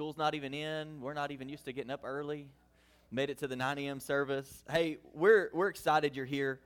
School's not even in. We're not even used to getting up early. Made it to the 9 a.m. service. Hey, we're, we're excited you're here.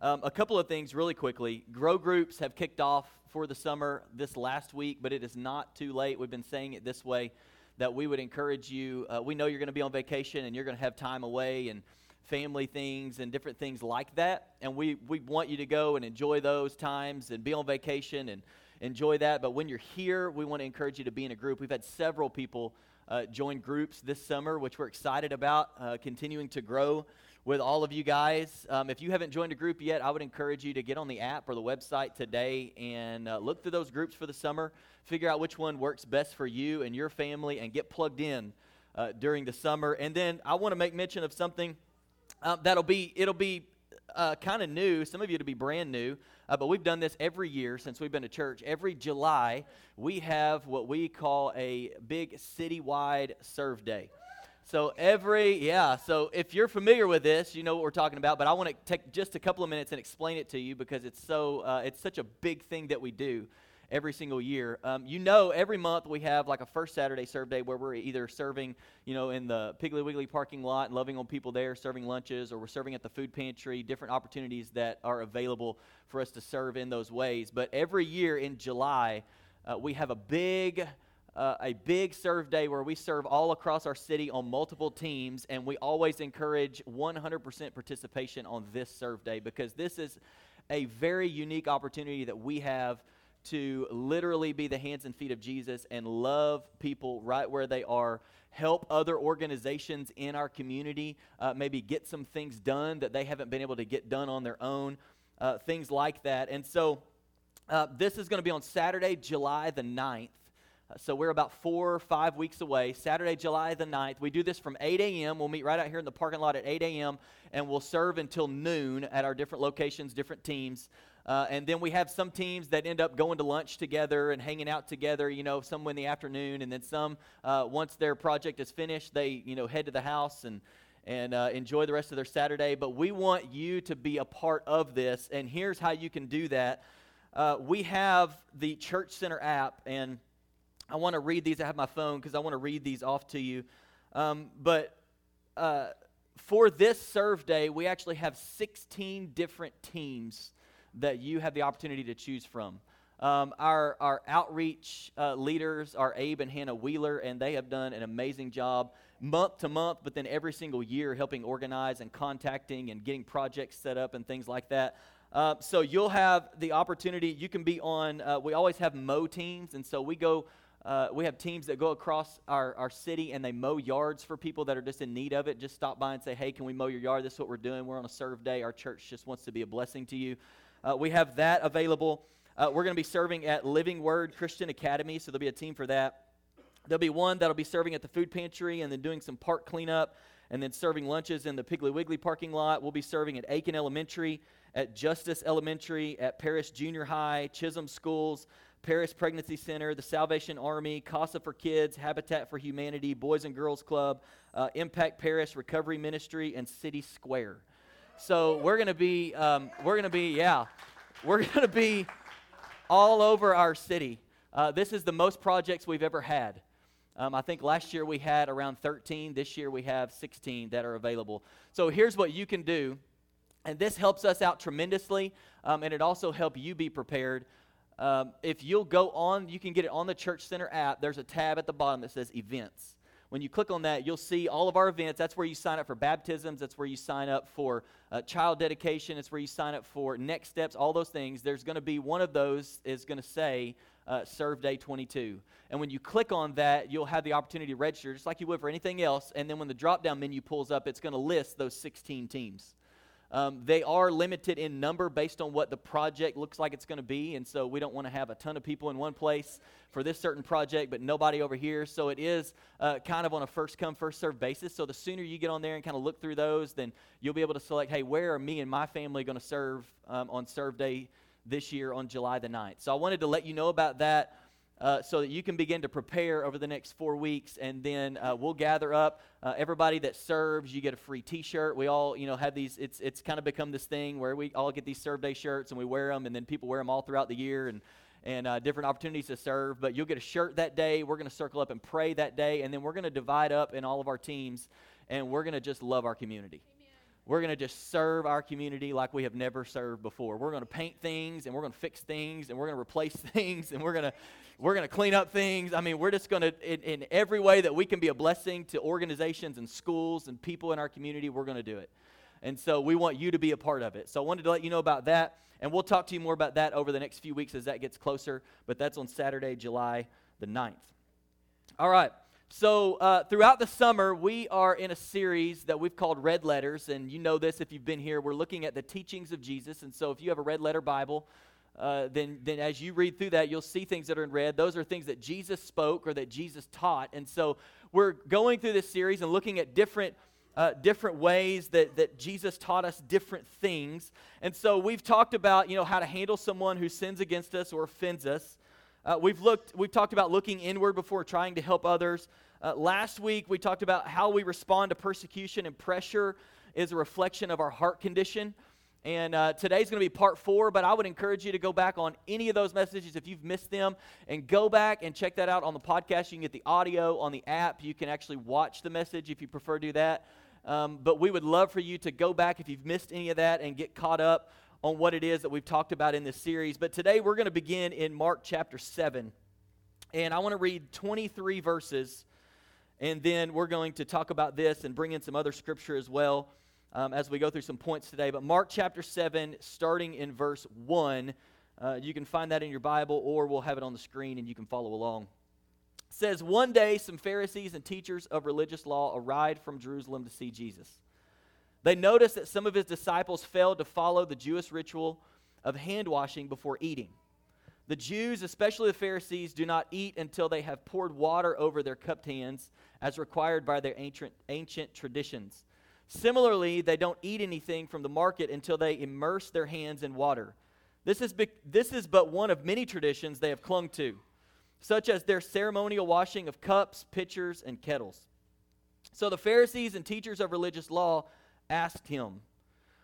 Um, a couple of things really quickly. Grow groups have kicked off for the summer this last week, but it is not too late. We've been saying it this way that we would encourage you. Uh, we know you're going to be on vacation and you're going to have time away and family things and different things like that. And we, we want you to go and enjoy those times and be on vacation and enjoy that. But when you're here, we want to encourage you to be in a group. We've had several people uh, join groups this summer, which we're excited about, uh, continuing to grow with all of you guys. Um, if you haven't joined a group yet, I would encourage you to get on the app or the website today and uh, look through those groups for the summer. Figure out which one works best for you and your family and get plugged in uh, during the summer. And then I want to make mention of something um, that'll be, it'll be uh, kind of new. Some of you to be brand new. Uh, but we've done this every year since we've been to church. Every July, we have what we call a big citywide serve day. So every, yeah, so if you're familiar with this, you know what we're talking about, but I want to take just a couple of minutes and explain it to you because it's so, uh, it's such a big thing that we do every single year. Um, you know, every month we have like a first Saturday serve day where we're either serving, you know, in the Piggly Wiggly parking lot and loving on people there, serving lunches, or we're serving at the food pantry, different opportunities that are available for us to serve in those ways. But every year in July, uh, we have a big uh, a big serve day where we serve all across our city on multiple teams, and we always encourage 100% participation on this serve day because this is a very unique opportunity that we have to literally be the hands and feet of Jesus and love people right where they are, help other organizations in our community uh, maybe get some things done that they haven't been able to get done on their own, uh, things like that. And so uh, this is going to be on Saturday, July the 9th. Uh, so we're about four or five weeks away. Saturday, July the 9th. We do this from 8 a.m. We'll meet right out here in the parking lot at 8 a.m. and we'll serve until noon at our different locations, different teams. Uh, and then we have some teams that end up going to lunch together and hanging out together, you know, some in the afternoon. And then some, uh, once their project is finished, they, you know, head to the house and, and uh, enjoy the rest of their Saturday. But we want you to be a part of this. And here's how you can do that. Uh, we have the Church Center app, and I want to read these. I have my phone because I want to read these off to you. Um, but uh, for this serve day, we actually have 16 different teams that you have the opportunity to choose from. Um, our, our outreach uh, leaders are Abe and Hannah Wheeler, and they have done an amazing job month to month, but then every single year helping organize and contacting and getting projects set up and things like that. Uh, so you'll have the opportunity. You can be on. Uh, we always have mow teams, and so we go. Uh, we have teams that go across our, our city and they mow yards for people that are just in need of it. Just stop by and say, "Hey, can we mow your yard? This is what we're doing. We're on a serve day. Our church just wants to be a blessing to you." Uh, we have that available. Uh, we're going to be serving at Living Word Christian Academy, so there'll be a team for that. There'll be one that'll be serving at the food pantry and then doing some park cleanup and then serving lunches in the Piggly Wiggly parking lot. We'll be serving at Aikin Elementary, at Justiss Elementary, at Paris Junior High, Chisum Schools, Paris Pregnancy Center, the Salvation Army, Casa for Kids, Habitat for Humanity, Boys and Girls Club, uh, Impact Paris Recovery Ministry, and City Square. So we're going to be, um, we're going to be, yeah, we're going to be all over our city. Uh, this is the most projects we've ever had. Um, I think last year we had around 13. This year we have 16 that are available. So here's what you can do, and this helps us out tremendously, um, and it also help you be prepared. Um, if you'll go on, you can get it on the Church Center app. There's a tab at the bottom that says Events. When you click on that, you'll see all of our events. That's where you sign up for baptisms. That's where you sign up for uh, child dedication. It's where you sign up for next steps, all those things. There's going to be one of those is going to say uh, Serve Day 22. And when you click on that, you'll have the opportunity to register just like you would for anything else. And then when the drop down menu pulls up, it's going to list those 16 teams. Um, they are limited in number based on what the project looks like it's going to be, and so we don't want to have a ton of people in one place for this certain project, but nobody over here. So it is uh, kind of on a first come, first serve basis. So the sooner you get on there and kind of look through those, then you'll be able to select, hey, where are me and my family going to serve um, on Serve Day this year on July the 9th? So I wanted to let you know about that. Uh, so that you can begin to prepare over the next four weeks, and then uh, we'll gather up uh, everybody that serves. You get a free T-shirt. We all, you know, have these. It's it's kind of become this thing where we all get these serve day shirts and we wear them, and then people wear them all throughout the year and and uh, different opportunities to serve. But you'll get a shirt that day. We're going to circle up and pray that day, and then we're going to divide up in all of our teams, and we're going to just love our community. We're going to just serve our community like we have never served before. We're going to paint things and we're going to fix things and we're going to replace things and we're going to we're going to clean up things. I mean, we're just going to in, in every way that we can be a blessing to organizations and schools and people in our community, we're going to do it. And so we want you to be a part of it. So I wanted to let you know about that and we'll talk to you more about that over the next few weeks as that gets closer, but that's on Saturday, July the 9th. All right. So, uh, throughout the summer, we are in a series that we've called Red Letters. And you know this if you've been here. We're looking at the teachings of Jesus. And so, if you have a red letter Bible, uh, then, then as you read through that, you'll see things that are in red. Those are things that Jesus spoke or that Jesus taught. And so, we're going through this series and looking at different. Uh, different ways that, that Jesus taught us different things. And so we've talked about, you know, how to handle someone who sins against us or offends us. Uh, we've looked, we've talked about looking inward before trying to help others. Uh, last week we talked about how we respond to persecution and pressure is a reflection of our heart condition. And uh, today's going to be part four, but I would encourage you to go back on any of those messages if you've missed them and go back and check that out on the podcast. You can get the audio on the app. You can actually watch the message if you prefer to do that. Um, but we would love for you to go back if you've missed any of that and get caught up on what it is that we've talked about in this series. But today we're going to begin in Mark chapter 7. And I want to read 23 verses, and then we're going to talk about this and bring in some other scripture as well um, as we go through some points today. But Mark chapter 7, starting in verse 1, uh, you can find that in your Bible, or we'll have it on the screen and you can follow along. It says, One day some Pharisees and teachers of religious law arrived from Jerusalem to see Jesus. They noticed that some of his disciples failed to follow the Jewish ritual of hand washing before eating. The Jews, especially the Pharisees, do not eat until they have poured water over their cupped hands, as required by their ancient, ancient traditions. Similarly, they don't eat anything from the market until they immerse their hands in water. This is, be, this is but one of many traditions they have clung to, such as their ceremonial washing of cups, pitchers, and kettles. So the Pharisees and teachers of religious law asked him,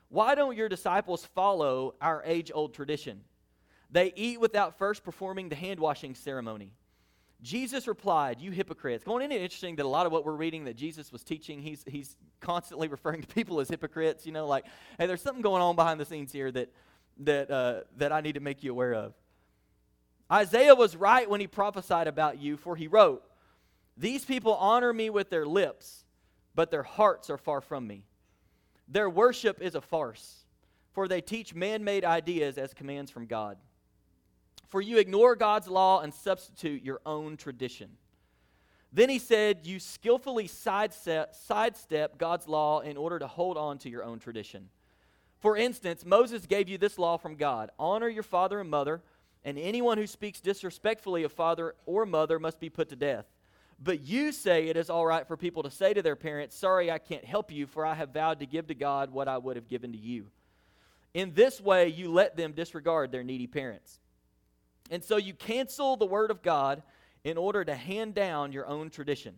Why don't your disciples follow our age old tradition? They eat without first performing the hand washing ceremony. Jesus replied, You hypocrites. Going into interesting that a lot of what we're reading that Jesus was teaching, he's, he's constantly referring to people as hypocrites. You know, like, hey, there's something going on behind the scenes here that, that, uh, that I need to make you aware of. Isaiah was right when he prophesied about you, for he wrote, These people honor me with their lips, but their hearts are far from me. Their worship is a farce, for they teach man made ideas as commands from God. For you ignore God's law and substitute your own tradition. Then he said, You skillfully sidestep, sidestep God's law in order to hold on to your own tradition. For instance, Moses gave you this law from God honor your father and mother, and anyone who speaks disrespectfully of father or mother must be put to death. But you say it is all right for people to say to their parents, Sorry, I can't help you, for I have vowed to give to God what I would have given to you. In this way, you let them disregard their needy parents. And so you cancel the word of God in order to hand down your own tradition.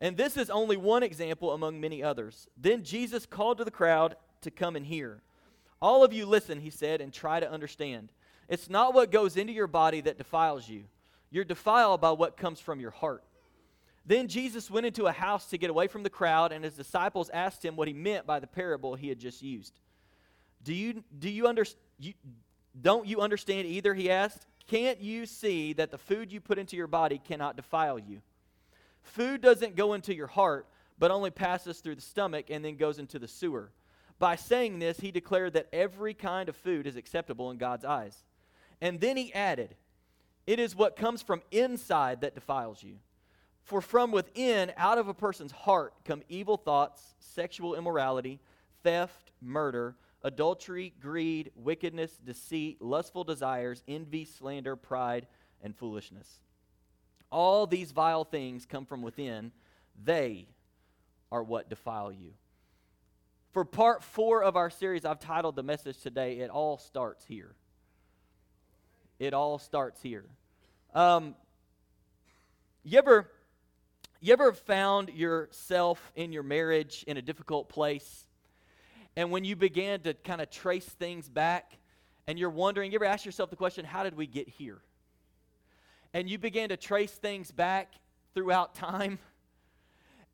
And this is only one example among many others. Then Jesus called to the crowd to come and hear. All of you listen, he said, and try to understand. It's not what goes into your body that defiles you. You're defiled by what comes from your heart. Then Jesus went into a house to get away from the crowd, and his disciples asked him what he meant by the parable he had just used. Do you, do you, under, you don't you understand either? He asked. Can't you see that the food you put into your body cannot defile you? Food doesn't go into your heart, but only passes through the stomach and then goes into the sewer. By saying this, he declared that every kind of food is acceptable in God's eyes. And then he added, It is what comes from inside that defiles you. For from within, out of a person's heart, come evil thoughts, sexual immorality theft, murder, adultery, greed, wickedness, deceit, lustful desires, envy, slander, pride, and foolishness. All these vile things come from within. They are what defile you. For part four of our series, I've titled the message today, It All Starts Here. It all starts here. Um, you ever you ever found yourself in your marriage in a difficult place? And when you began to kind of trace things back and you're wondering, you ever ask yourself the question, how did we get here? And you began to trace things back throughout time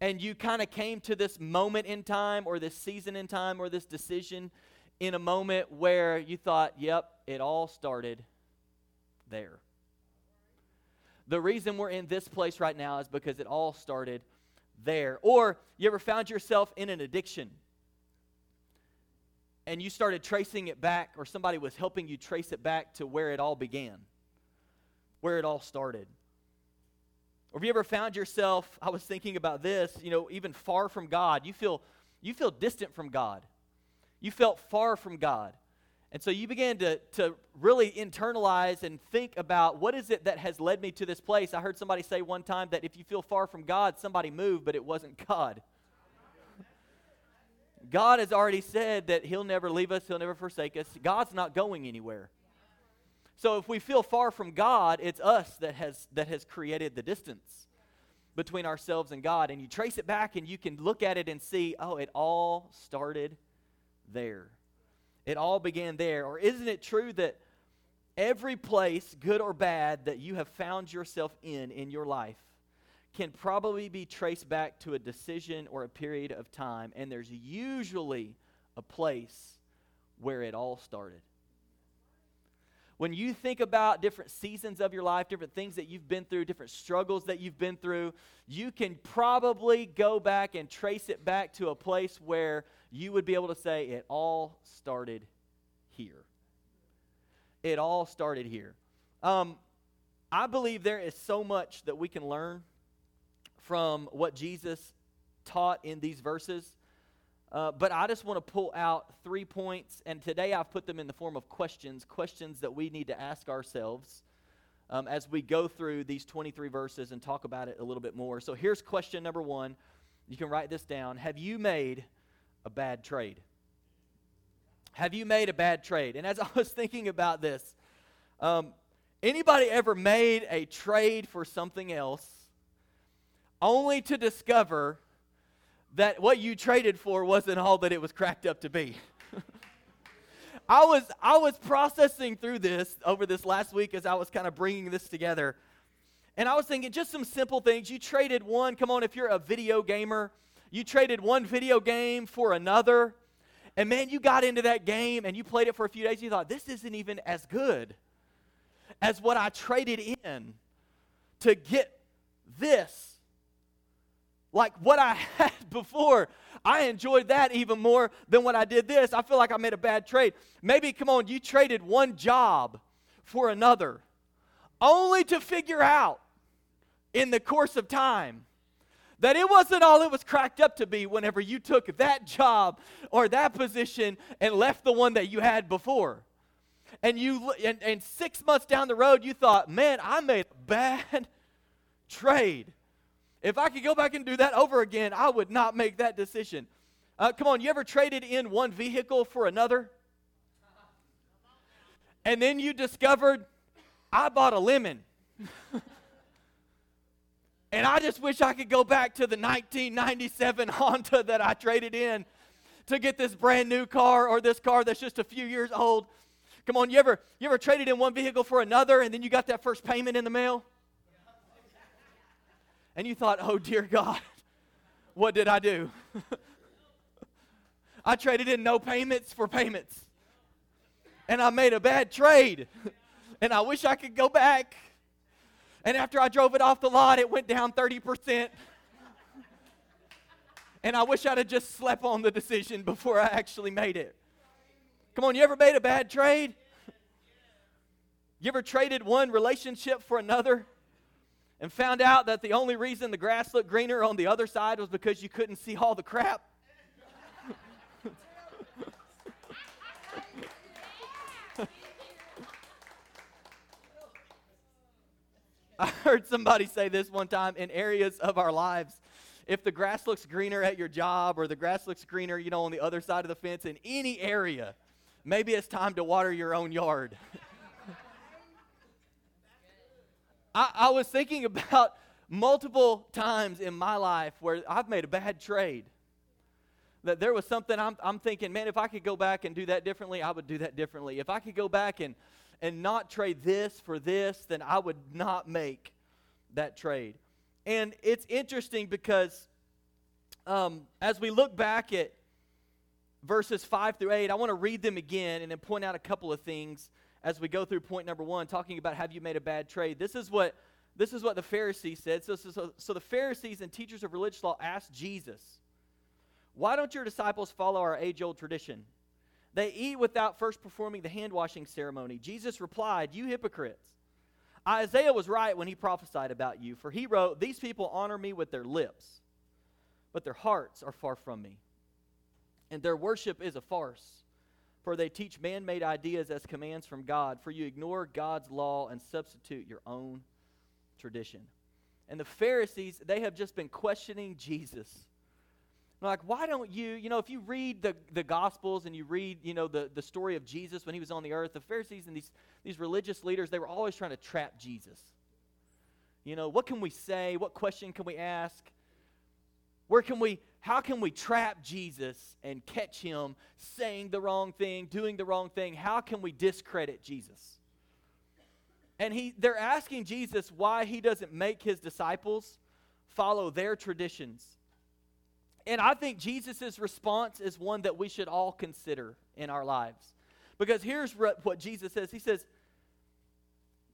and you kind of came to this moment in time or this season in time or this decision in a moment where you thought, yep, it all started there. The reason we're in this place right now is because it all started there. Or you ever found yourself in an addiction and you started tracing it back, or somebody was helping you trace it back to where it all began, where it all started. Or have you ever found yourself, I was thinking about this, you know, even far from God, you feel you feel distant from God. You felt far from God. And so you began to, to really internalize and think about what is it that has led me to this place. I heard somebody say one time that if you feel far from God, somebody moved, but it wasn't God. God has already said that He'll never leave us, He'll never forsake us. God's not going anywhere. So if we feel far from God, it's us that has, that has created the distance between ourselves and God. And you trace it back and you can look at it and see, oh, it all started there. It all began there. Or isn't it true that every place, good or bad, that you have found yourself in in your life can probably be traced back to a decision or a period of time, and there's usually a place where it all started when you think about different seasons of your life, different things that you've been through, different struggles that you've been through, you can probably go back and trace it back to a place where you would be able to say, it all started here. It all started here. Um, I believe there is so much that we can learn from what Jesus taught in these verses. Uh, but I just want to pull out three points, and today I've put them in the form of questions, questions that we need to ask ourselves um, as we go through these 23 verses and talk about it a little bit more. So here's question number one. You can write this down. Have you made a bad trade? Have you made a bad trade? And as I was thinking about this, um, anybody ever made a trade for something else only to discover that what you traded for wasn't all that it was cracked up to be. I was I was processing through this over this last week as I was kind of bringing this together. And I was thinking just some simple things. You traded one, come on if you're a video gamer, you traded one video game for another. And man, you got into that game and you played it for a few days. You thought, this isn't even as good as what I traded in to get this like what I had before. I enjoyed that even more than what I did this. I feel like I made a bad trade. Maybe, come on, you traded one job for another, only to figure out in the course of time that it wasn't all it was cracked up to be whenever you took that job or that position and left the one that you had before. And you and, and six months down the road, you thought, man, I made a bad trade. If I could go back and do that over again, I would not make that decision. Uh, come on, you ever traded in one vehicle for another? And then you discovered, I bought a lemon. and I just wish I could go back to the 1997 Honda that I traded in to get this brand new car or this car that's just a few years old. Come on, you ever you ever traded in one vehicle for another and then you got that first payment in the mail? and you thought, oh dear God, what did I do? I traded in no payments for payments. And I made a bad trade. and I wish I could go back. And after I drove it off the lot, it went down 30%. and I wish I'd have just slept on the decision before I actually made it. Come on, you ever made a bad trade? You ever traded one relationship for another? and found out that the only reason the grass looked greener on the other side was because you couldn't see all the crap. I heard somebody say this one time in areas of our lives. If the grass looks greener at your job or the grass looks greener, you know, on the other side of the fence in any area, maybe it's time to water your own yard. I, I was thinking about multiple times in my life where I've made a bad trade. That there was something I'm, I'm thinking, man, if I could go back and do that differently, I would do that differently. If I could go back and, and not trade this for this, then I would not make that trade. And it's interesting because um, as we look back at verses 5 through 8, I want to read them again and then point out a couple of things as we go through point number one, talking about have you made a bad trade. This is what this is what the Pharisees said. So, so, so the Pharisees and teachers of religious law asked Jesus, Why don't your disciples follow our age old tradition? They eat without first performing the hand washing ceremony. Jesus replied, You hypocrites. Isaiah was right when he prophesied about you, for he wrote, These people honor me with their lips, but their hearts are far from me. And their worship is a farce, for they teach man made ideas as commands from God, for you ignore God's law and substitute your own tradition. And the Pharisees, they have just been questioning Jesus. Like, why don't you, you know, if you read the, the Gospels and you read, you know, the, the story of Jesus when he was on the earth, the Pharisees and these, these religious leaders, they were always trying to trap Jesus. You know, what can we say? What question can we ask? Where can we, how can we trap Jesus and catch him saying the wrong thing, doing the wrong thing? How can we discredit Jesus? And he, they're asking Jesus why he doesn't make his disciples follow their traditions. And I think Jesus' response is one that we should all consider in our lives. Because here's what Jesus says He says,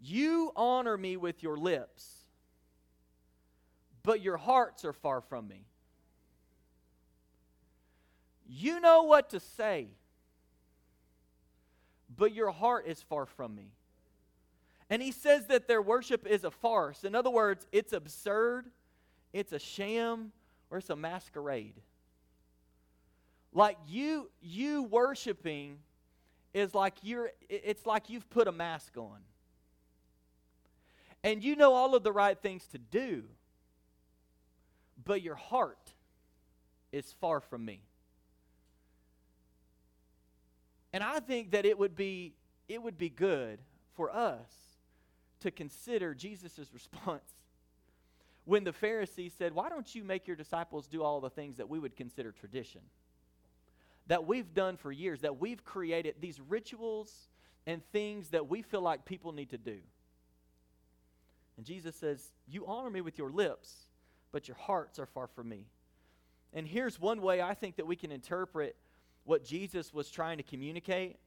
You honor me with your lips, but your hearts are far from me. You know what to say, but your heart is far from me. And he says that their worship is a farce. In other words, it's absurd, it's a sham, or it's a masquerade. Like you you worshiping is like you're it's like you've put a mask on. And you know all of the right things to do, but your heart is far from me. And I think that it would be it would be good for us to consider Jesus' response when the Pharisees said, Why don't you make your disciples do all the things that we would consider tradition? That we've done for years, that we've created these rituals and things that we feel like people need to do. And Jesus says, You honor me with your lips, but your hearts are far from me. And here's one way I think that we can interpret what Jesus was trying to communicate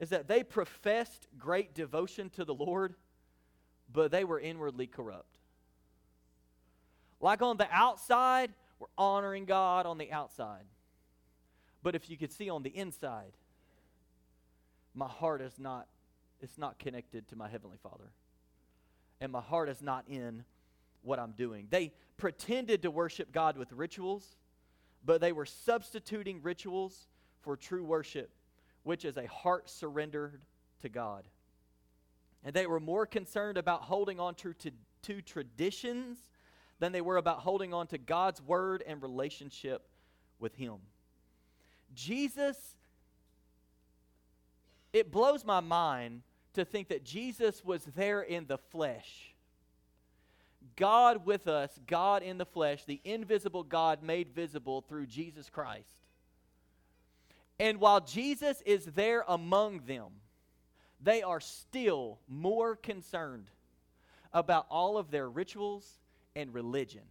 is that they professed great devotion to the Lord, but they were inwardly corrupt. Like on the outside, we're honoring God on the outside. But if you could see on the inside, my heart is not it's not connected to my heavenly Father. And my heart is not in what I'm doing. They pretended to worship God with rituals, but they were substituting rituals for true worship, which is a heart surrendered to God. And they were more concerned about holding on to, to, to traditions than they were about holding on to God's word and relationship with Him. Jesus, it blows my mind to think that Jesus was there in the flesh. God with us, God in the flesh, the invisible God made visible through Jesus Christ. And while Jesus is there among them, they are still more concerned about all of their rituals and religion.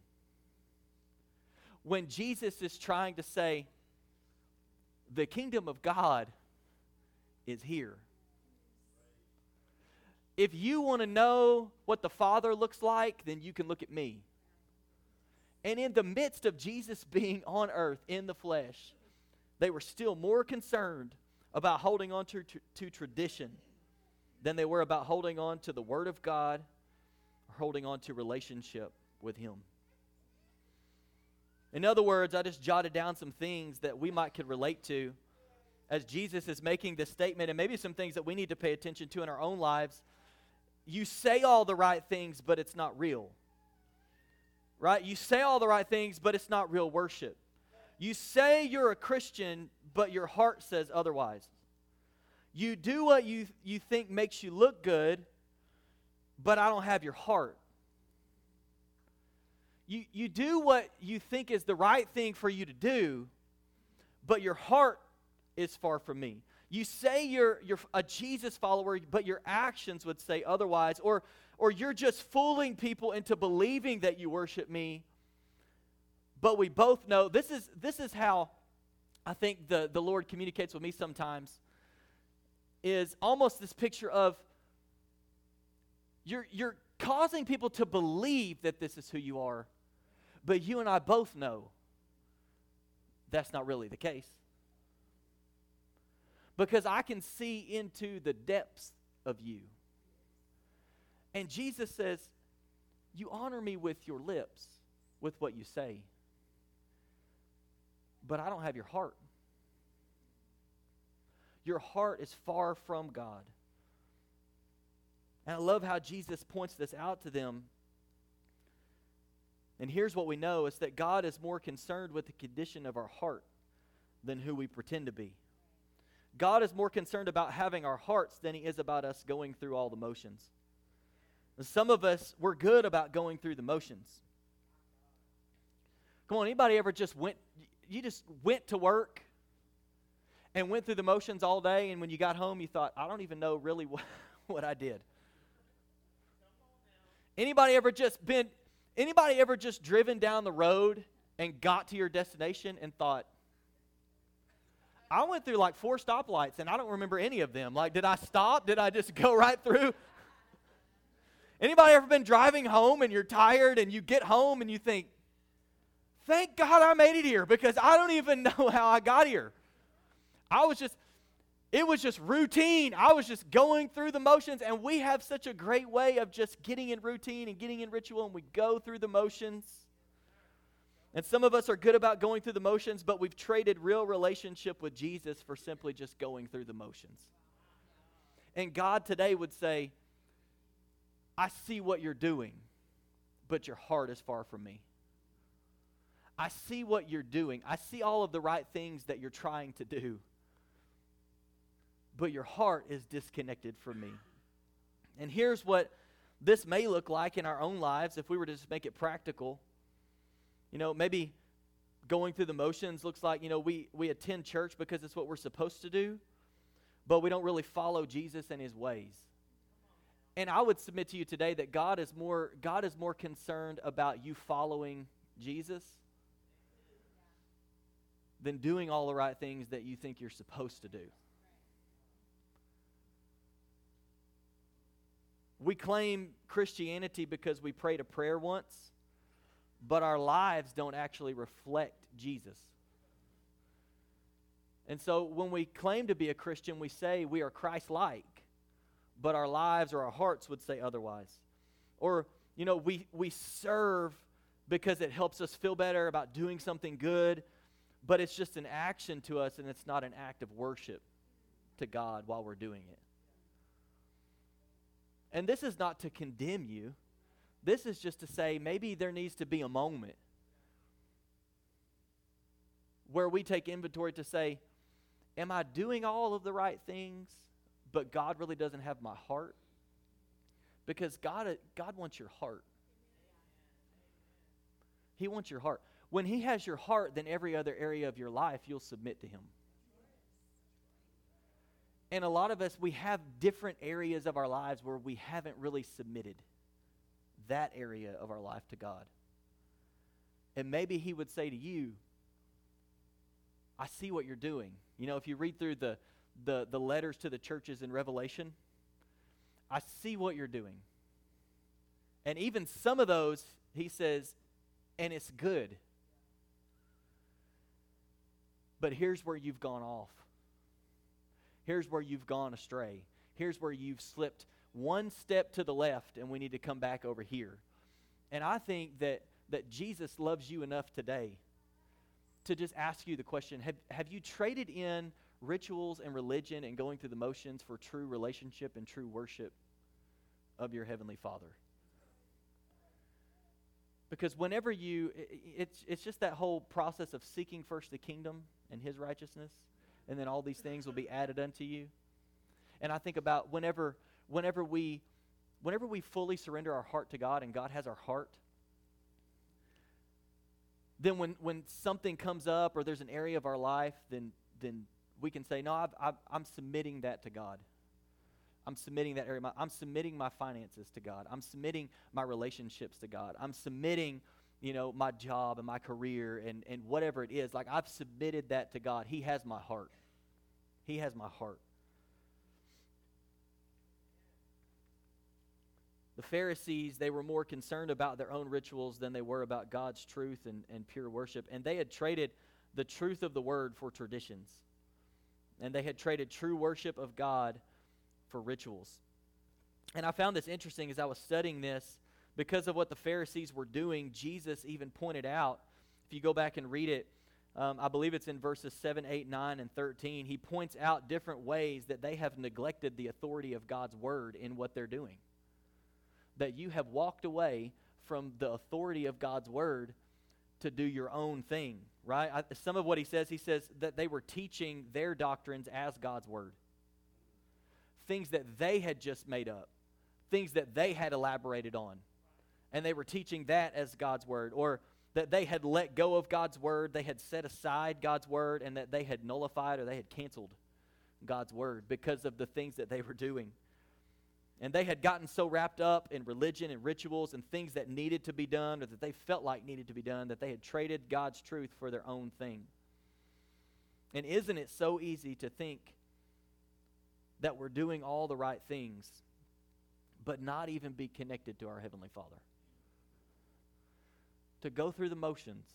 When Jesus is trying to say, the kingdom of God is here. If you want to know what the Father looks like, then you can look at me. And in the midst of Jesus being on earth in the flesh, they were still more concerned about holding on to, to, to tradition than they were about holding on to the Word of God or holding on to relationship with Him. In other words, I just jotted down some things that we might could relate to as Jesus is making this statement, and maybe some things that we need to pay attention to in our own lives. you say all the right things, but it's not real. Right? You say all the right things, but it's not real worship. You say you're a Christian, but your heart says otherwise. You do what you, you think makes you look good, but I don't have your heart. You, you do what you think is the right thing for you to do, but your heart is far from me. You say you're, you're a Jesus follower, but your actions would say otherwise. Or, or you're just fooling people into believing that you worship me. But we both know this is, this is how I think the, the Lord communicates with me sometimes is almost this picture of you're, you're causing people to believe that this is who you are, but you and I both know that's not really the case. Because I can see into the depths of you. And Jesus says, You honor me with your lips, with what you say, but I don't have your heart. Your heart is far from God. And I love how Jesus points this out to them. And here's what we know is that God is more concerned with the condition of our heart than who we pretend to be. God is more concerned about having our hearts than he is about us going through all the motions. And some of us, we're good about going through the motions. Come on, anybody ever just went, you just went to work and went through the motions all day, and when you got home, you thought, I don't even know really what, what I did. Anybody ever just been, anybody ever just driven down the road and got to your destination and thought, I went through like four stoplights and I don't remember any of them. Like, did I stop? Did I just go right through? Anybody ever been driving home and you're tired and you get home and you think, thank God I made it here because I don't even know how I got here. I was just, it was just routine. I was just going through the motions, and we have such a great way of just getting in routine and getting in ritual, and we go through the motions. And some of us are good about going through the motions, but we've traded real relationship with Jesus for simply just going through the motions. And God today would say, I see what you're doing, but your heart is far from me. I see what you're doing. I see all of the right things that you're trying to do but your heart is disconnected from me. And here's what this may look like in our own lives if we were to just make it practical. You know, maybe going through the motions looks like, you know, we, we attend church because it's what we're supposed to do, but we don't really follow Jesus and his ways. And I would submit to you today that God is more God is more concerned about you following Jesus than doing all the right things that you think you're supposed to do. We claim Christianity because we prayed a prayer once, but our lives don't actually reflect Jesus. And so when we claim to be a Christian, we say we are Christ like, but our lives or our hearts would say otherwise. Or, you know, we, we serve because it helps us feel better about doing something good, but it's just an action to us and it's not an act of worship to God while we're doing it. And this is not to condemn you, this is just to say maybe there needs to be a moment where we take inventory to say, Am I doing all of the right things, but God really doesn't have my heart? Because God, God wants your heart. He wants your heart. When He has your heart, then every other area of your life you'll submit to Him. And a lot of us, we have different areas of our lives where we haven't really submitted that area of our life to God. And maybe He would say to you, I see what you're doing. You know, if you read through the, the, the letters to the churches in Revelation, I see what you're doing. And even some of those, he says, and it's good. But here's where you've gone off. Here's where you've gone astray. Here's where you've slipped one step to the left, and we need to come back over here. And I think that, that Jesus loves you enough today to just ask you the question have, have you traded in rituals and religion and going through the motions for true relationship and true worship of your Heavenly Father. Because whenever you, it's, it's just that whole process of seeking first the kingdom and His righteousness, and then all these things will be added unto you. And I think about whenever, whenever we, whenever we fully surrender our heart to God and God has our heart, then when, when something comes up or there's an area of our life, then, then we can say, No, I've, I'm submitting that to God. I'm submitting that area. I'm submitting my finances to God. I'm submitting my relationships to God. I'm submitting, you know, my job and my career and, and whatever it is. Like I've submitted that to God. He has my heart. He has my heart. The Pharisees, they were more concerned about their own rituals than they were about God's truth and, and pure worship. And they had traded the truth of the word for traditions. And they had traded true worship of God for rituals. And I found this interesting as I was studying this because of what the Pharisees were doing. Jesus even pointed out, if you go back and read it, um, I believe it's in verses 7, 8, 9, and 13. He points out different ways that they have neglected the authority of God's word in what they're doing that you have walked away from the authority of God's word to do your own thing, right? I, some of what he says, he says that they were teaching their doctrines as God's word. Things that they had just made up, things that they had elaborated on. And they were teaching that as God's word. Or that they had let go of God's word, they had set aside God's word, and that they had nullified or they had canceled God's word because of the things that they were doing. And they had gotten so wrapped up in religion and rituals and things that needed to be done or that they felt like needed to be done that they had traded God's truth for their own thing. And isn't it so easy to think that we're doing all the right things, but not even be connected to our Heavenly Father? To go through the motions,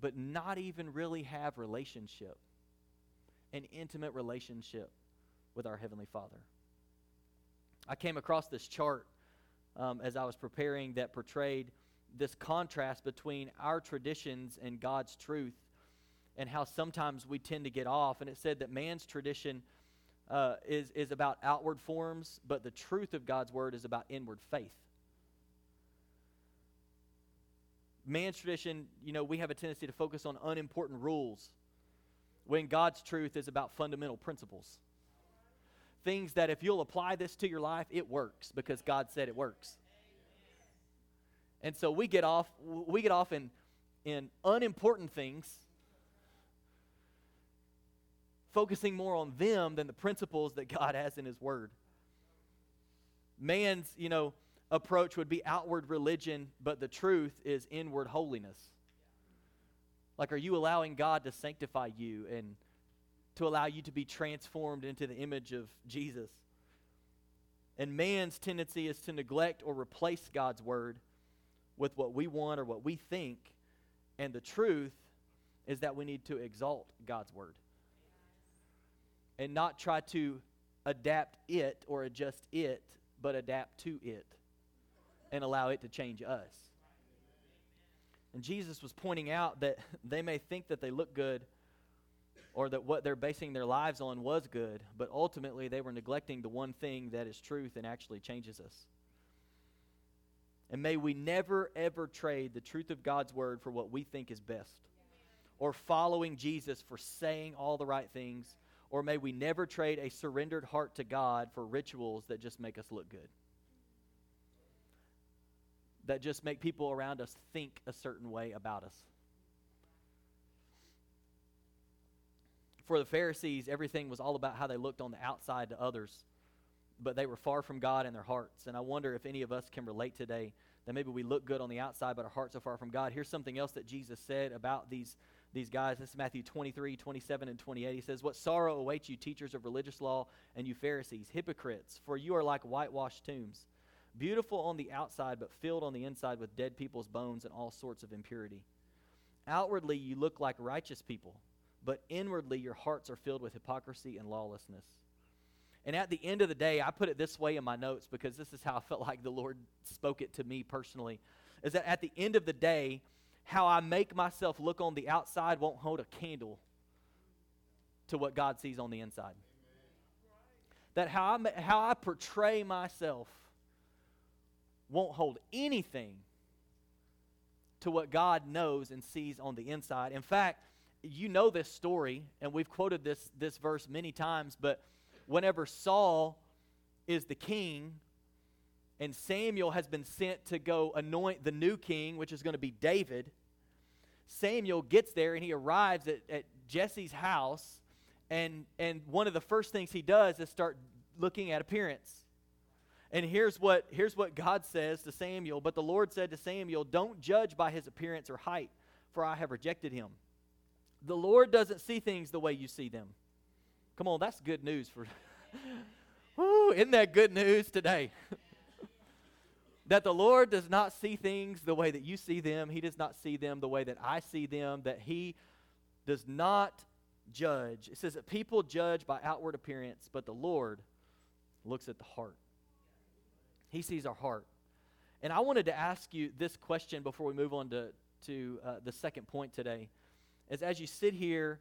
but not even really have relationship, an intimate relationship with our Heavenly Father. I came across this chart um, as I was preparing that portrayed this contrast between our traditions and God's truth and how sometimes we tend to get off. And it said that man's tradition uh, is, is about outward forms, but the truth of God's word is about inward faith. Man's tradition, you know, we have a tendency to focus on unimportant rules when God's truth is about fundamental principles things that if you'll apply this to your life, it works because God said it works. And so we get off we get off in in unimportant things focusing more on them than the principles that God has in his word. Man's, you know, approach would be outward religion, but the truth is inward holiness. Like are you allowing God to sanctify you and to allow you to be transformed into the image of Jesus. And man's tendency is to neglect or replace God's word with what we want or what we think. And the truth is that we need to exalt God's word and not try to adapt it or adjust it, but adapt to it and allow it to change us. And Jesus was pointing out that they may think that they look good or that what they're basing their lives on was good, but ultimately they were neglecting the one thing that is truth and actually changes us. And may we never, ever trade the truth of God's word for what we think is best, or following Jesus for saying all the right things, or may we never trade a surrendered heart to God for rituals that just make us look good, that just make people around us think a certain way about us. For the Pharisees, everything was all about how they looked on the outside to others, but they were far from God in their hearts. And I wonder if any of us can relate today that maybe we look good on the outside, but our hearts are far from God. Here's something else that Jesus said about these, these guys. This is Matthew 23, 27, and 28. He says, What sorrow awaits you, teachers of religious law, and you Pharisees, hypocrites, for you are like whitewashed tombs, beautiful on the outside, but filled on the inside with dead people's bones and all sorts of impurity. Outwardly, you look like righteous people but inwardly your hearts are filled with hypocrisy and lawlessness. And at the end of the day, I put it this way in my notes because this is how I felt like the Lord spoke it to me personally. Is that at the end of the day, how I make myself look on the outside won't hold a candle to what God sees on the inside. That how I, how I portray myself won't hold anything to what God knows and sees on the inside. In fact, you know this story, and we've quoted this, this verse many times, but whenever Saul is the king and Samuel has been sent to go anoint the new king, which is going to be David, Samuel gets there and he arrives at, at Jesse's house, and, and one of the first things he does is start looking at appearance. And here's what, here's what God says to Samuel But the Lord said to Samuel, Don't judge by his appearance or height, for I have rejected him. The Lord doesn't see things the way you see them. Come on, that's good news for. Woo, isn't that good news today? that the Lord does not see things the way that you see them. He does not see them the way that I see them. That He does not judge. It says that people judge by outward appearance, but the Lord looks at the heart. He sees our heart. And I wanted to ask you this question before we move on to, to uh, the second point today. Is as you sit here,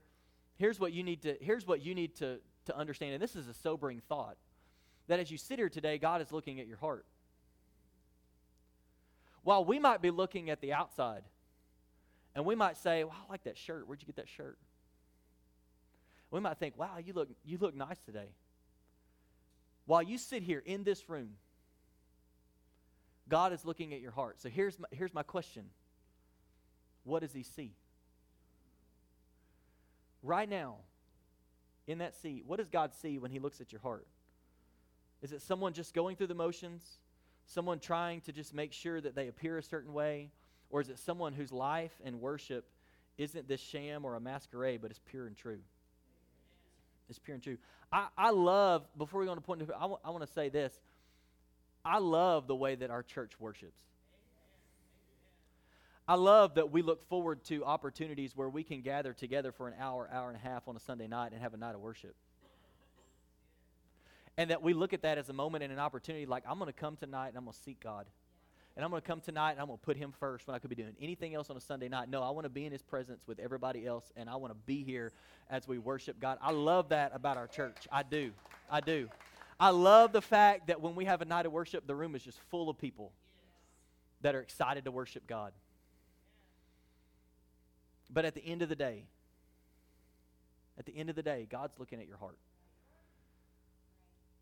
here's what you need to here's what you need to, to understand, and this is a sobering thought. That as you sit here today, God is looking at your heart. While we might be looking at the outside, and we might say, Wow, I like that shirt. Where'd you get that shirt? We might think, Wow, you look you look nice today. While you sit here in this room, God is looking at your heart. So here's my, here's my question What does He see? Right now, in that seat, what does God see when He looks at your heart? Is it someone just going through the motions? Someone trying to just make sure that they appear a certain way? Or is it someone whose life and worship isn't this sham or a masquerade, but it's pure and true? It's pure and true. I, I love, before we go on to point, I, w- I want to say this. I love the way that our church worships. I love that we look forward to opportunities where we can gather together for an hour, hour and a half on a Sunday night and have a night of worship. And that we look at that as a moment and an opportunity like, I'm going to come tonight and I'm going to seek God. And I'm going to come tonight and I'm going to put Him first when I could be doing anything else on a Sunday night. No, I want to be in His presence with everybody else and I want to be here as we worship God. I love that about our church. I do. I do. I love the fact that when we have a night of worship, the room is just full of people that are excited to worship God. But at the end of the day, at the end of the day, God's looking at your heart.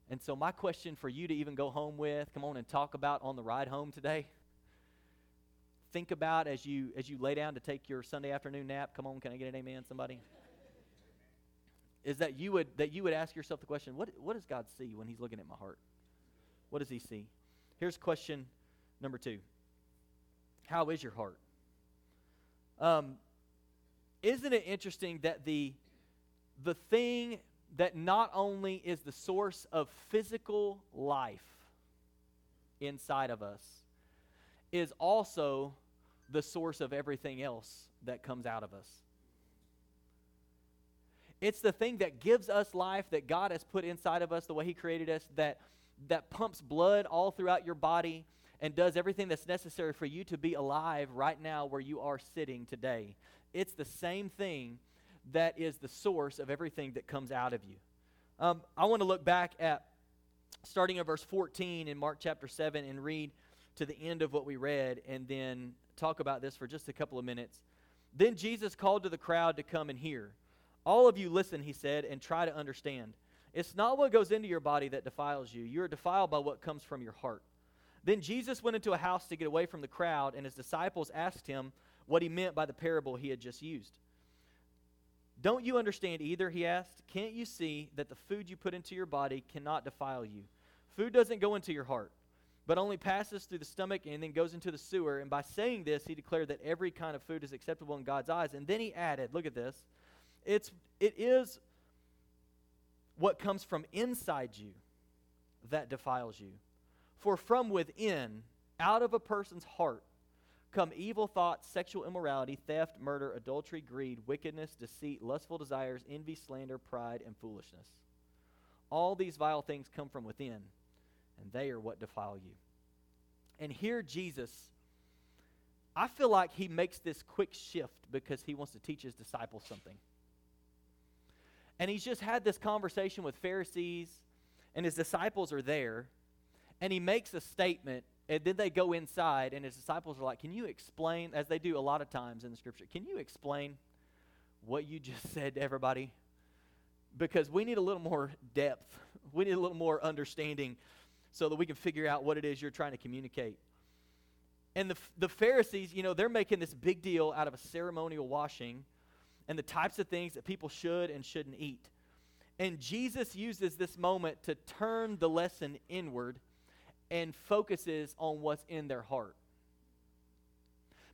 And so, my question for you to even go home with, come on and talk about on the ride home today. Think about as you as you lay down to take your Sunday afternoon nap. Come on, can I get an amen, somebody? Is that you would that you would ask yourself the question what, what does god see when he's looking at my heart? What does he see? Here's question number two. How is your heart? Um, isn't it interesting that the the thing that not only is the source of physical life inside of us is also the source of everything else that comes out of us it's the thing that gives us life that God has put inside of us the way He created us, that, that pumps blood all throughout your body and does everything that's necessary for you to be alive right now where you are sitting today. It's the same thing that is the source of everything that comes out of you. Um, I want to look back at starting at verse 14 in Mark chapter 7 and read to the end of what we read and then talk about this for just a couple of minutes. Then Jesus called to the crowd to come and hear. All of you listen, he said, and try to understand. It's not what goes into your body that defiles you. You are defiled by what comes from your heart. Then Jesus went into a house to get away from the crowd, and his disciples asked him what he meant by the parable he had just used. Don't you understand either? He asked. Can't you see that the food you put into your body cannot defile you? Food doesn't go into your heart, but only passes through the stomach and then goes into the sewer. And by saying this, he declared that every kind of food is acceptable in God's eyes. And then he added, look at this. It's, it is what comes from inside you that defiles you. For from within, out of a person's heart, come evil thoughts, sexual immorality, theft, murder, adultery, greed, wickedness, deceit, lustful desires, envy, slander, pride, and foolishness. All these vile things come from within, and they are what defile you. And here, Jesus, I feel like he makes this quick shift because he wants to teach his disciples something. And he's just had this conversation with Pharisees, and his disciples are there. And he makes a statement And then they go inside, and his disciples are like, Can you explain, as they do a lot of times in the scripture, can you explain what you just said to everybody? Because we need a little more depth, we need a little more understanding so that we can figure out what it is you're trying to communicate. And the, the Pharisees, you know, they're making this big deal out of a ceremonial washing and the types of things that people should and shouldn't eat. And Jesus uses this moment to turn the lesson inward and focuses on what's in their heart.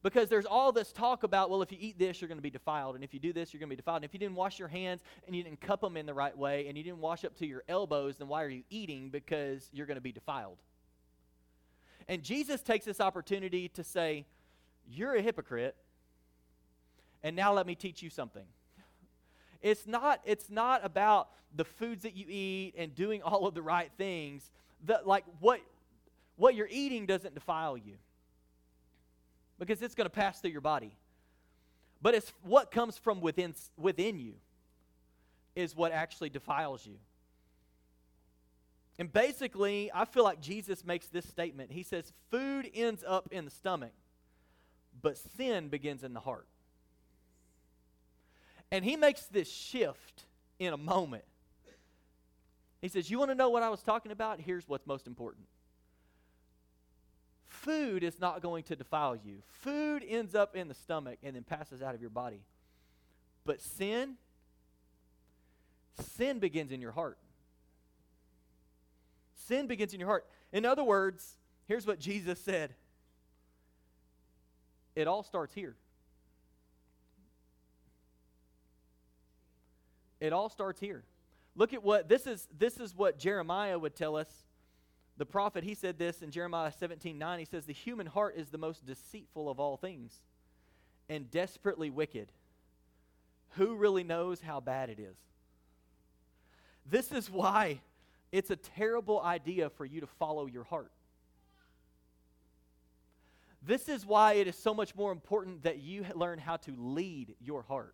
Because there's all this talk about, well, if you eat this, you're going to be defiled. And if you do this, you're going to be defiled. And if you didn't wash your hands and you didn't cup them in the right way and you didn't wash up to your elbows, then why are you eating? Because you're going to be defiled. And Jesus takes this opportunity to say, You're a hypocrite. And now let me teach you something. It's not, it's not about the foods that you eat and doing all of the right things. The, like what, what you're eating doesn't defile you because it's going to pass through your body. But it's what comes from within, within you is what actually defiles you. And basically, I feel like Jesus makes this statement. He says, Food ends up in the stomach, but sin begins in the heart. And he makes this shift in a moment. He says, You want to know what I was talking about? Here's what's most important food is not going to defile you. Food ends up in the stomach and then passes out of your body. But sin, sin begins in your heart. Sin begins in your heart. In other words, here's what Jesus said it all starts here. It all starts here. Look at what this is this is what Jeremiah would tell us the prophet, he said this in Jeremiah 17 9. He says, The human heart is the most deceitful of all things and desperately wicked. Who really knows how bad it is? This is why it's a terrible idea for you to follow your heart. This is why it is so much more important that you learn how to lead your heart.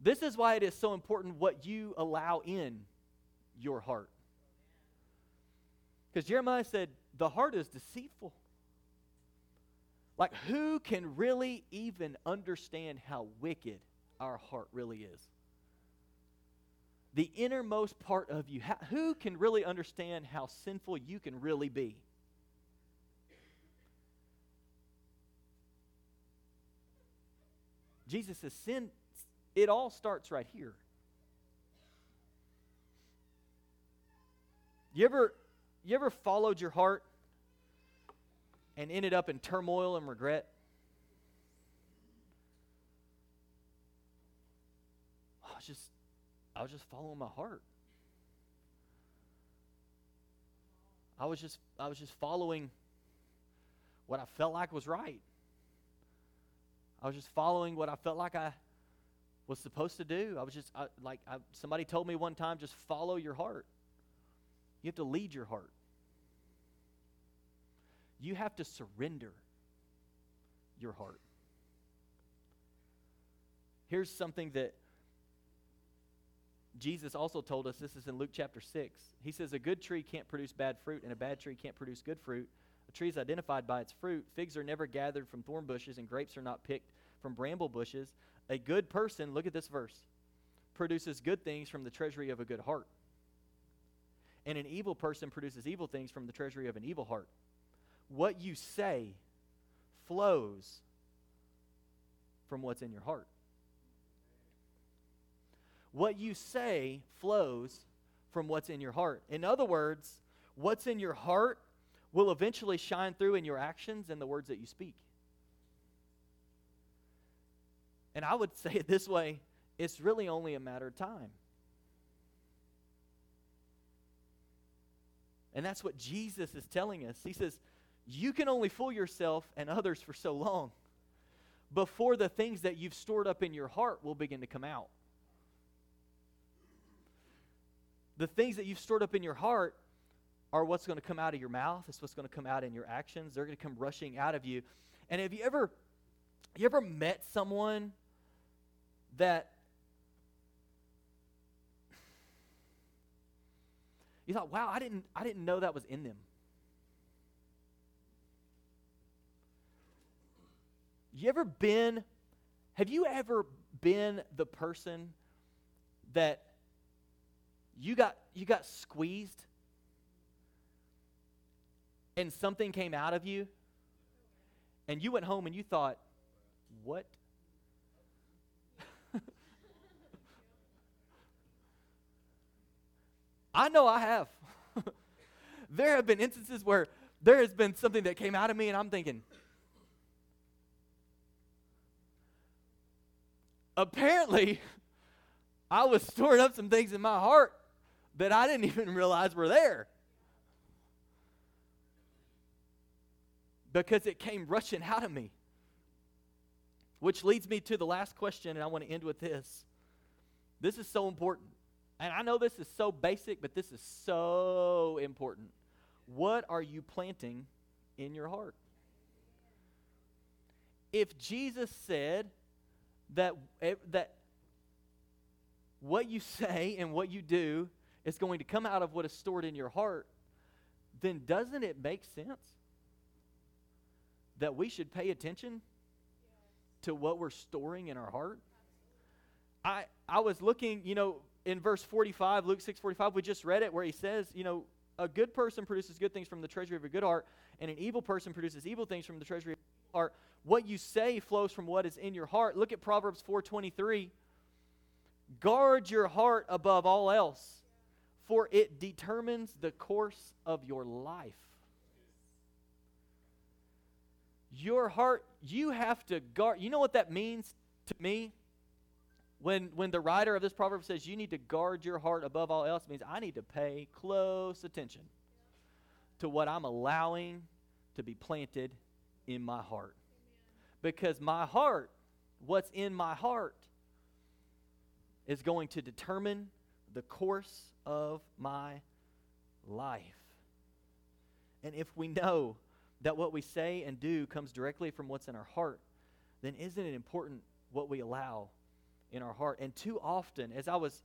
This is why it is so important what you allow in your heart. Because Jeremiah said, the heart is deceitful. Like, who can really even understand how wicked our heart really is? The innermost part of you, how, who can really understand how sinful you can really be? Jesus says, sin, it all starts right here. You ever you ever followed your heart and ended up in turmoil and regret? I was just I was just following my heart. I was just I was just following what I felt like was right. I was just following what I felt like I was supposed to do. I was just I, like I, somebody told me one time just follow your heart. You have to lead your heart. You have to surrender your heart. Here's something that Jesus also told us. This is in Luke chapter 6. He says, A good tree can't produce bad fruit, and a bad tree can't produce good fruit. A tree is identified by its fruit. Figs are never gathered from thorn bushes, and grapes are not picked from bramble bushes. A good person, look at this verse, produces good things from the treasury of a good heart. And an evil person produces evil things from the treasury of an evil heart. What you say flows from what's in your heart. What you say flows from what's in your heart. In other words, what's in your heart will eventually shine through in your actions and the words that you speak. And I would say it this way it's really only a matter of time. And that's what Jesus is telling us. He says, You can only fool yourself and others for so long before the things that you've stored up in your heart will begin to come out. The things that you've stored up in your heart are what's going to come out of your mouth. It's what's going to come out in your actions. They're going to come rushing out of you. And have you ever, you ever met someone that you thought, wow, I didn't, I didn't know that was in them. You ever been, have you ever been the person that you got, you got squeezed and something came out of you and you went home and you thought, what I know I have. there have been instances where there has been something that came out of me and I'm thinking, apparently, I was storing up some things in my heart that I didn't even realize were there. Because it came rushing out of me. Which leads me to the last question, and I want to end with this. This is so important. And I know this is so basic, but this is so important. What are you planting in your heart? If Jesus said that, eh, that what you say and what you do is going to come out of what is stored in your heart, then doesn't it make sense that we should pay attention to what we're storing in our heart? I, I was looking, you know, in verse 45, Luke 6 45, we just read it where he says, you know, a good person produces good things from the treasury of a good heart, and an evil person produces evil things from the treasury of a heart. What you say flows from what is in your heart. Look at Proverbs 4:23. Guard your heart above all else, for it determines the course of your life. Your heart, you have to guard. You know what that means to me? When, when the writer of this proverb says you need to guard your heart above all else, means I need to pay close attention to what I'm allowing to be planted in my heart. Because my heart, what's in my heart, is going to determine the course of my life. And if we know that what we say and do comes directly from what's in our heart, then isn't it important what we allow in our heart. And too often, as I was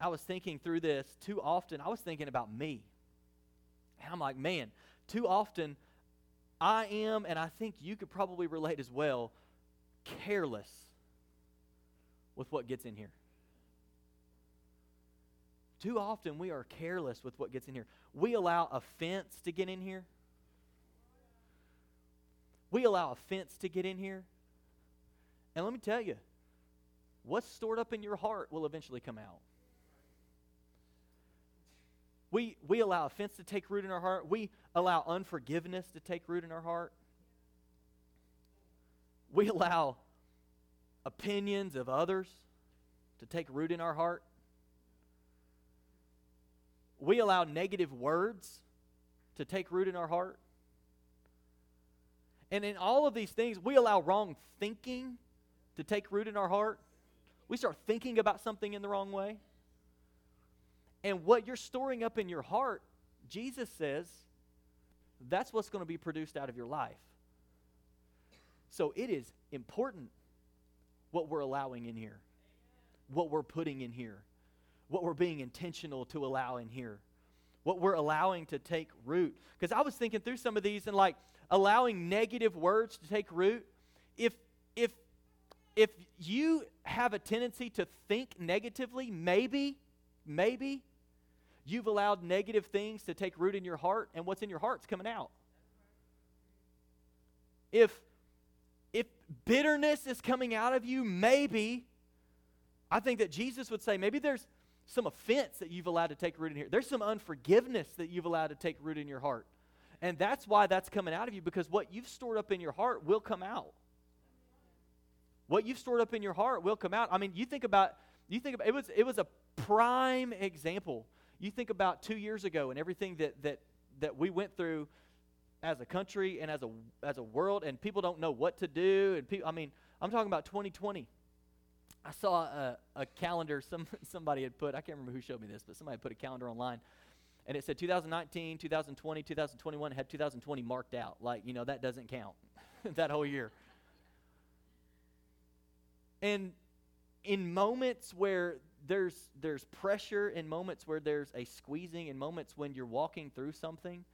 I was thinking through this, too often I was thinking about me. And I'm like, man, too often I am, and I think you could probably relate as well, careless with what gets in here. Too often we are careless with what gets in here. We allow offense to get in here. We allow offense to get in here. And let me tell you, what's stored up in your heart will eventually come out. We, we allow offense to take root in our heart. We allow unforgiveness to take root in our heart. We allow opinions of others to take root in our heart. We allow negative words to take root in our heart. And in all of these things, we allow wrong thinking to take root in our heart we start thinking about something in the wrong way. And what you're storing up in your heart, Jesus says, that's what's going to be produced out of your life. So it is important what we're allowing in here, what we're putting in here, what we're being intentional to allow in here, what we're allowing to take root. Because I was thinking through some of these and like allowing negative words to take root. If if if you have a tendency to think negatively, maybe, maybe you've allowed negative things to take root in your heart, and what's in your heart's coming out. If if bitterness is coming out of you, maybe I think that Jesus would say maybe there's some offense that you've allowed to take root in here. There's some unforgiveness that you've allowed to take root in your heart. And that's why that's coming out of you because what you've stored up in your heart will come out. What you've stored up in your heart will come out. I mean, you think about you think about it was it was a prime example. You think about 2 years ago and everything that that that we went through as a country and as a as a world and people don't know what to do and people I mean, I'm talking about 2020. I saw a, a calendar some somebody had put I can't remember who showed me this, but somebody put a calendar online and it said 2019, 2020, 2021 had 2020 marked out. Like, you know, that doesn't count that whole year. And in moments where there's there's pressure, in moments where there's a squeezing, in moments when you're walking through something,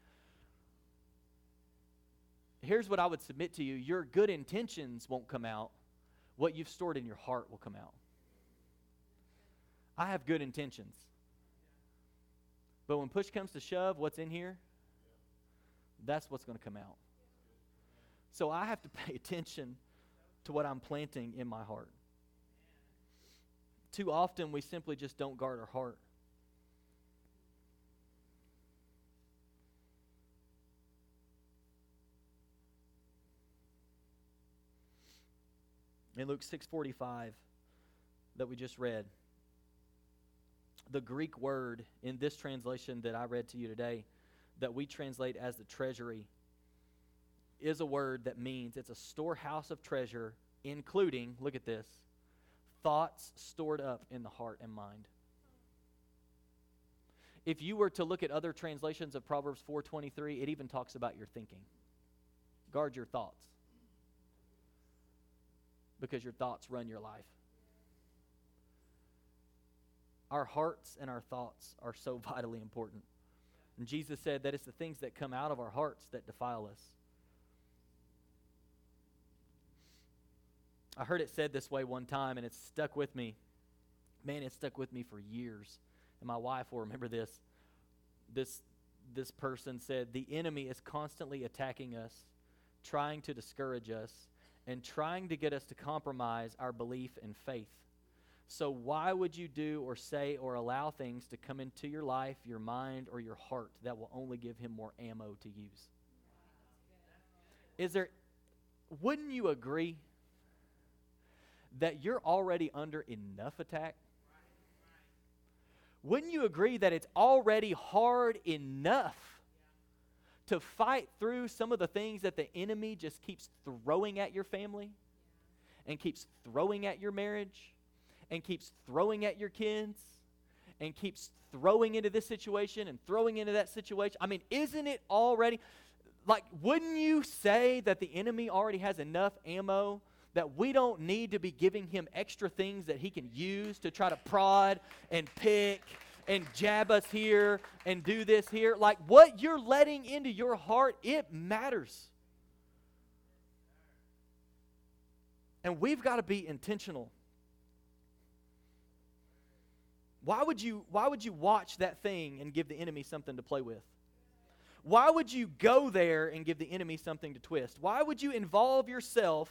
here's what I would submit to you your good intentions won't come out, what you've stored in your heart will come out. I have good intentions. But when push comes to shove, what's in here? That's what's going to come out. So I have to pay attention to what I'm planting in my heart. Too often we simply just don't guard our heart. In Luke 6:45 that we just read, the Greek word in this translation that I read to you today that we translate as the treasury is a word that means it's a storehouse of treasure including, look at this, thoughts stored up in the heart and mind. If you were to look at other translations of Proverbs 4:23, it even talks about your thinking. Guard your thoughts. Because your thoughts run your life. Our hearts and our thoughts are so vitally important. And Jesus said that it's the things that come out of our hearts that defile us. I heard it said this way one time, and it's stuck with me. Man, it stuck with me for years. And my wife will remember this. This, this person said, The enemy is constantly attacking us, trying to discourage us, and trying to get us to compromise our belief and faith. So, why would you do or say or allow things to come into your life, your mind, or your heart that will only give him more ammo to use? Is there, wouldn't you agree that you're already under enough attack? Wouldn't you agree that it's already hard enough to fight through some of the things that the enemy just keeps throwing at your family and keeps throwing at your marriage and keeps throwing at your kids and keeps throwing into this situation and throwing into that situation? I mean, isn't it already like, wouldn't you say that the enemy already has enough ammo that we don't need to be giving him extra things that he can use to try to prod and pick and jab us here and do this here. Like what you're letting into your heart, it matters. And we've got to be intentional. Why would you why would you watch that thing and give the enemy something to play with? Why would you go there and give the enemy something to twist? Why would you involve yourself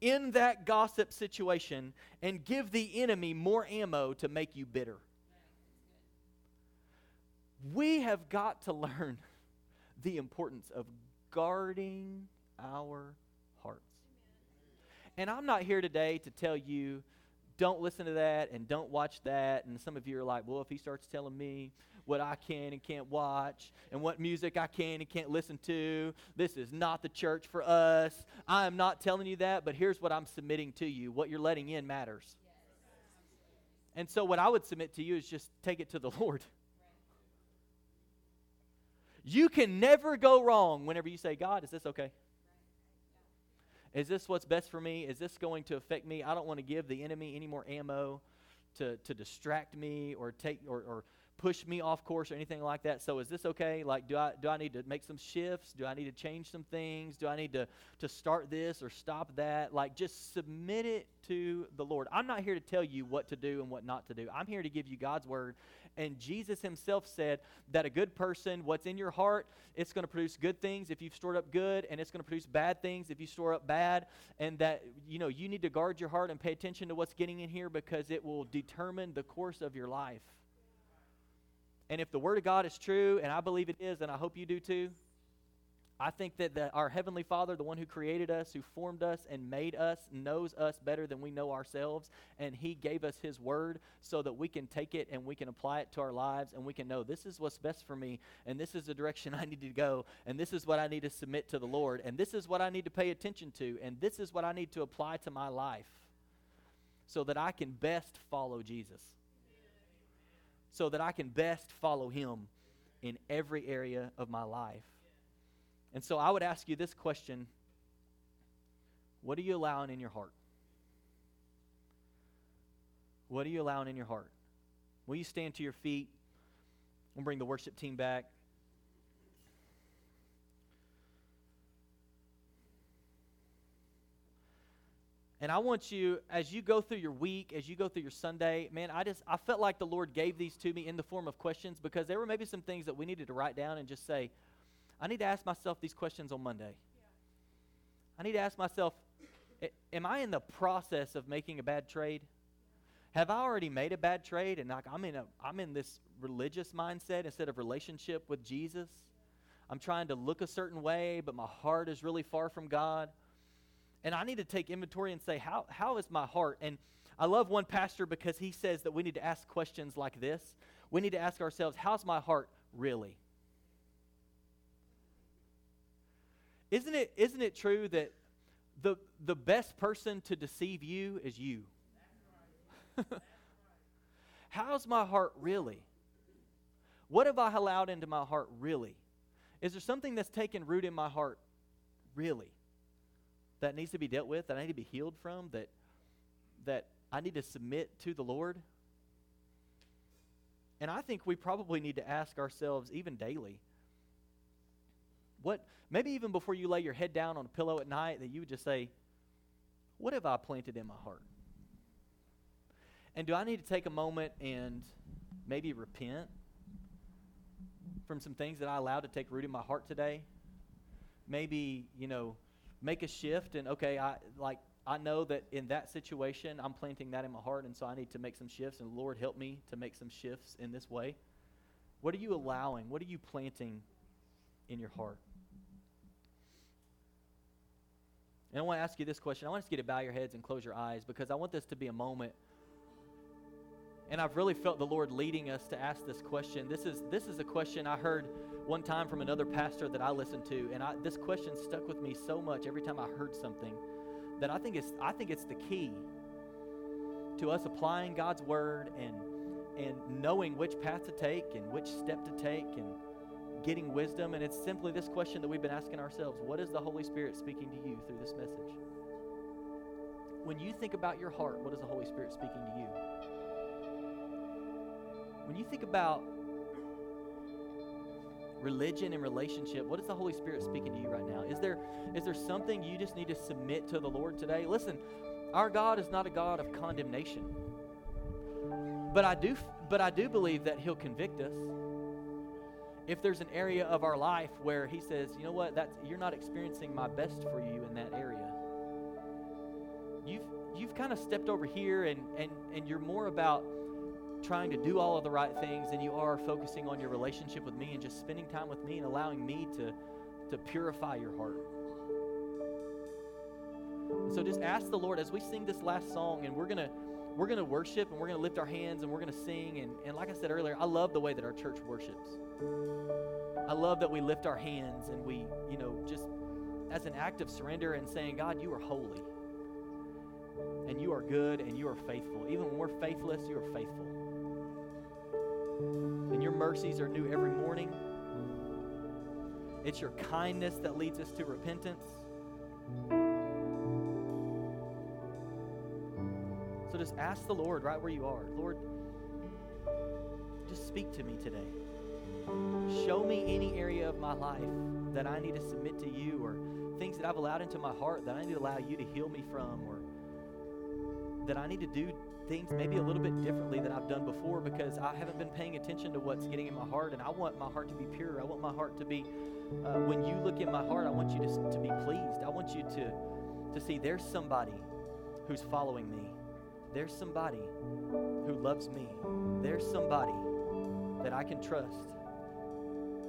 in that gossip situation and give the enemy more ammo to make you bitter. We have got to learn the importance of guarding our hearts. And I'm not here today to tell you don't listen to that and don't watch that. And some of you are like, well, if he starts telling me what I can and can't watch and what music I can and can't listen to. This is not the church for us. I am not telling you that, but here's what I'm submitting to you. What you're letting in matters. And so, what I would submit to you is just take it to the Lord. You can never go wrong whenever you say, God, is this okay? Is this what's best for me? Is this going to affect me? I don't want to give the enemy any more ammo to, to distract me or take or, or push me off course or anything like that. So is this okay? Like, do I do I need to make some shifts? Do I need to change some things? Do I need to to start this or stop that? Like, just submit it to the Lord. I'm not here to tell you what to do and what not to do. I'm here to give you God's word. And Jesus himself said that a good person, what's in your heart, it's going to produce good things if you've stored up good, and it's going to produce bad things if you store up bad. And that, you know, you need to guard your heart and pay attention to what's getting in here because it will determine the course of your life. And if the Word of God is true, and I believe it is, and I hope you do too, I think that the, our Heavenly Father, the one who created us, who formed us and made us, knows us better than we know ourselves. And He gave us His Word so that we can take it and we can apply it to our lives and we can know this is what's best for me and this is the direction I need to go and this is what I need to submit to the Lord and this is what I need to pay attention to and this is what I need to apply to my life so that I can best follow Jesus so that I can best follow him in every area of my life. And so I would ask you this question What are you allowing in your heart? What are you allowing in your heart? Will you stand to your feet? We'll bring the worship team back. And I want you, as you go through your week, as you go through your Sunday, man, I just I felt like the Lord gave these to me in the form of questions because there were maybe some things that we needed to write down and just say, I need to ask myself these questions on Monday. I need to ask myself, am I in the process of making a bad trade? Have I already made a bad trade and like I'm in a I'm in this religious mindset instead of relationship with Jesus? I'm trying to look a certain way, but my heart is really far from God. And I need to take inventory and say, how, how is my heart? And I love one pastor because he says that we need to ask questions like this. We need to ask ourselves, how's my heart really? Isn't it, isn't it true that the, the best person to deceive you is you? How's my heart really? What have I allowed into my heart really? Is there something that's taken root in my heart really that needs to be dealt with, that I need to be healed from, that, that I need to submit to the Lord? And I think we probably need to ask ourselves even daily what, maybe even before you lay your head down on a pillow at night, that you would just say, What have I planted in my heart? And do I need to take a moment and maybe repent from some things that I allowed to take root in my heart today? Maybe, you know, make a shift and okay, I like I know that in that situation I'm planting that in my heart and so I need to make some shifts and Lord help me to make some shifts in this way. What are you allowing? What are you planting in your heart? And I want to ask you this question. I want you to bow your heads and close your eyes because I want this to be a moment. And I've really felt the Lord leading us to ask this question. This is this is a question I heard one time from another pastor that I listened to, and I, this question stuck with me so much every time I heard something that I think it's I think it's the key to us applying God's word and and knowing which path to take and which step to take and getting wisdom. And it's simply this question that we've been asking ourselves What is the Holy Spirit speaking to you through this message? When you think about your heart, what is the Holy Spirit speaking to you? When you think about religion and relationship, what is the Holy Spirit speaking to you right now? Is there is there something you just need to submit to the Lord today? Listen, our God is not a God of condemnation. But I do but I do believe that he'll convict us if there's an area of our life where he says, you know what, that's you're not experiencing my best for you in that area. You've you've kind of stepped over here and, and, and you're more about trying to do all of the right things than you are focusing on your relationship with me and just spending time with me and allowing me to, to purify your heart. So just ask the Lord as we sing this last song and we're gonna we're gonna worship and we're gonna lift our hands and we're gonna sing and, and like I said earlier, I love the way that our church worships. I love that we lift our hands and we, you know, just as an act of surrender and saying, God, you are holy. And you are good and you are faithful. Even when we're faithless, you are faithful. And your mercies are new every morning. It's your kindness that leads us to repentance. So just ask the Lord right where you are Lord, just speak to me today. Show me any area of my life that I need to submit to you or things that I've allowed into my heart that I need to allow you to heal me from or that I need to do things maybe a little bit differently than I've done before because I haven't been paying attention to what's getting in my heart and I want my heart to be pure. I want my heart to be, uh, when you look in my heart, I want you to, to be pleased. I want you to, to see there's somebody who's following me. There's somebody who loves me. There's somebody that I can trust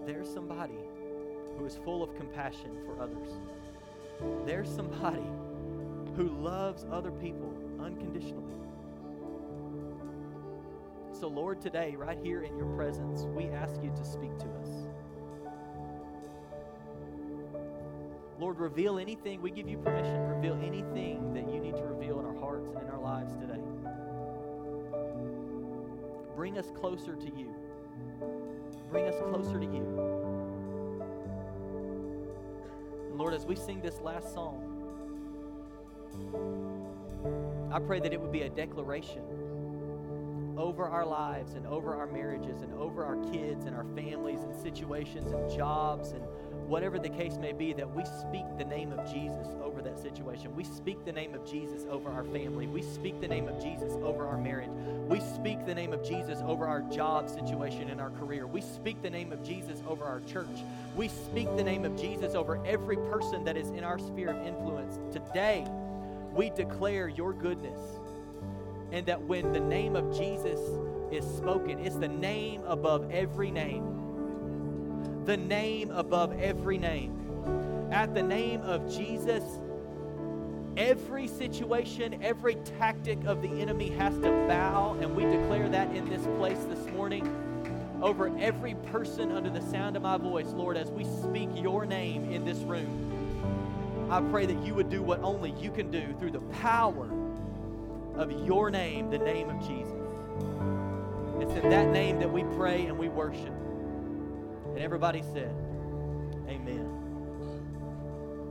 there's somebody who is full of compassion for others. There's somebody who loves other people unconditionally. So, Lord, today, right here in your presence, we ask you to speak to us. Lord, reveal anything. We give you permission. To reveal anything that you need to reveal in our hearts and in our lives today. Bring us closer to you bring us closer to you. And Lord, as we sing this last song, I pray that it would be a declaration over our lives and over our marriages and over our kids and our families and situations and jobs and whatever the case may be, that we speak the name of Jesus over that situation. We speak the name of Jesus over our family. We speak the name of Jesus over our marriage. We speak the name of Jesus over our job situation and our career. We speak the name of Jesus over our church. We speak the name of Jesus over every person that is in our sphere of influence. Today, we declare your goodness. And that when the name of Jesus is spoken, it's the name above every name the name above every name. At the name of Jesus, every situation, every tactic of the enemy has to bow, and we declare that in this place this morning over every person under the sound of my voice, Lord, as we speak your name in this room. I pray that you would do what only you can do through the power of your name, the name of Jesus. It's in that name that we pray and we worship. And everybody said, Amen.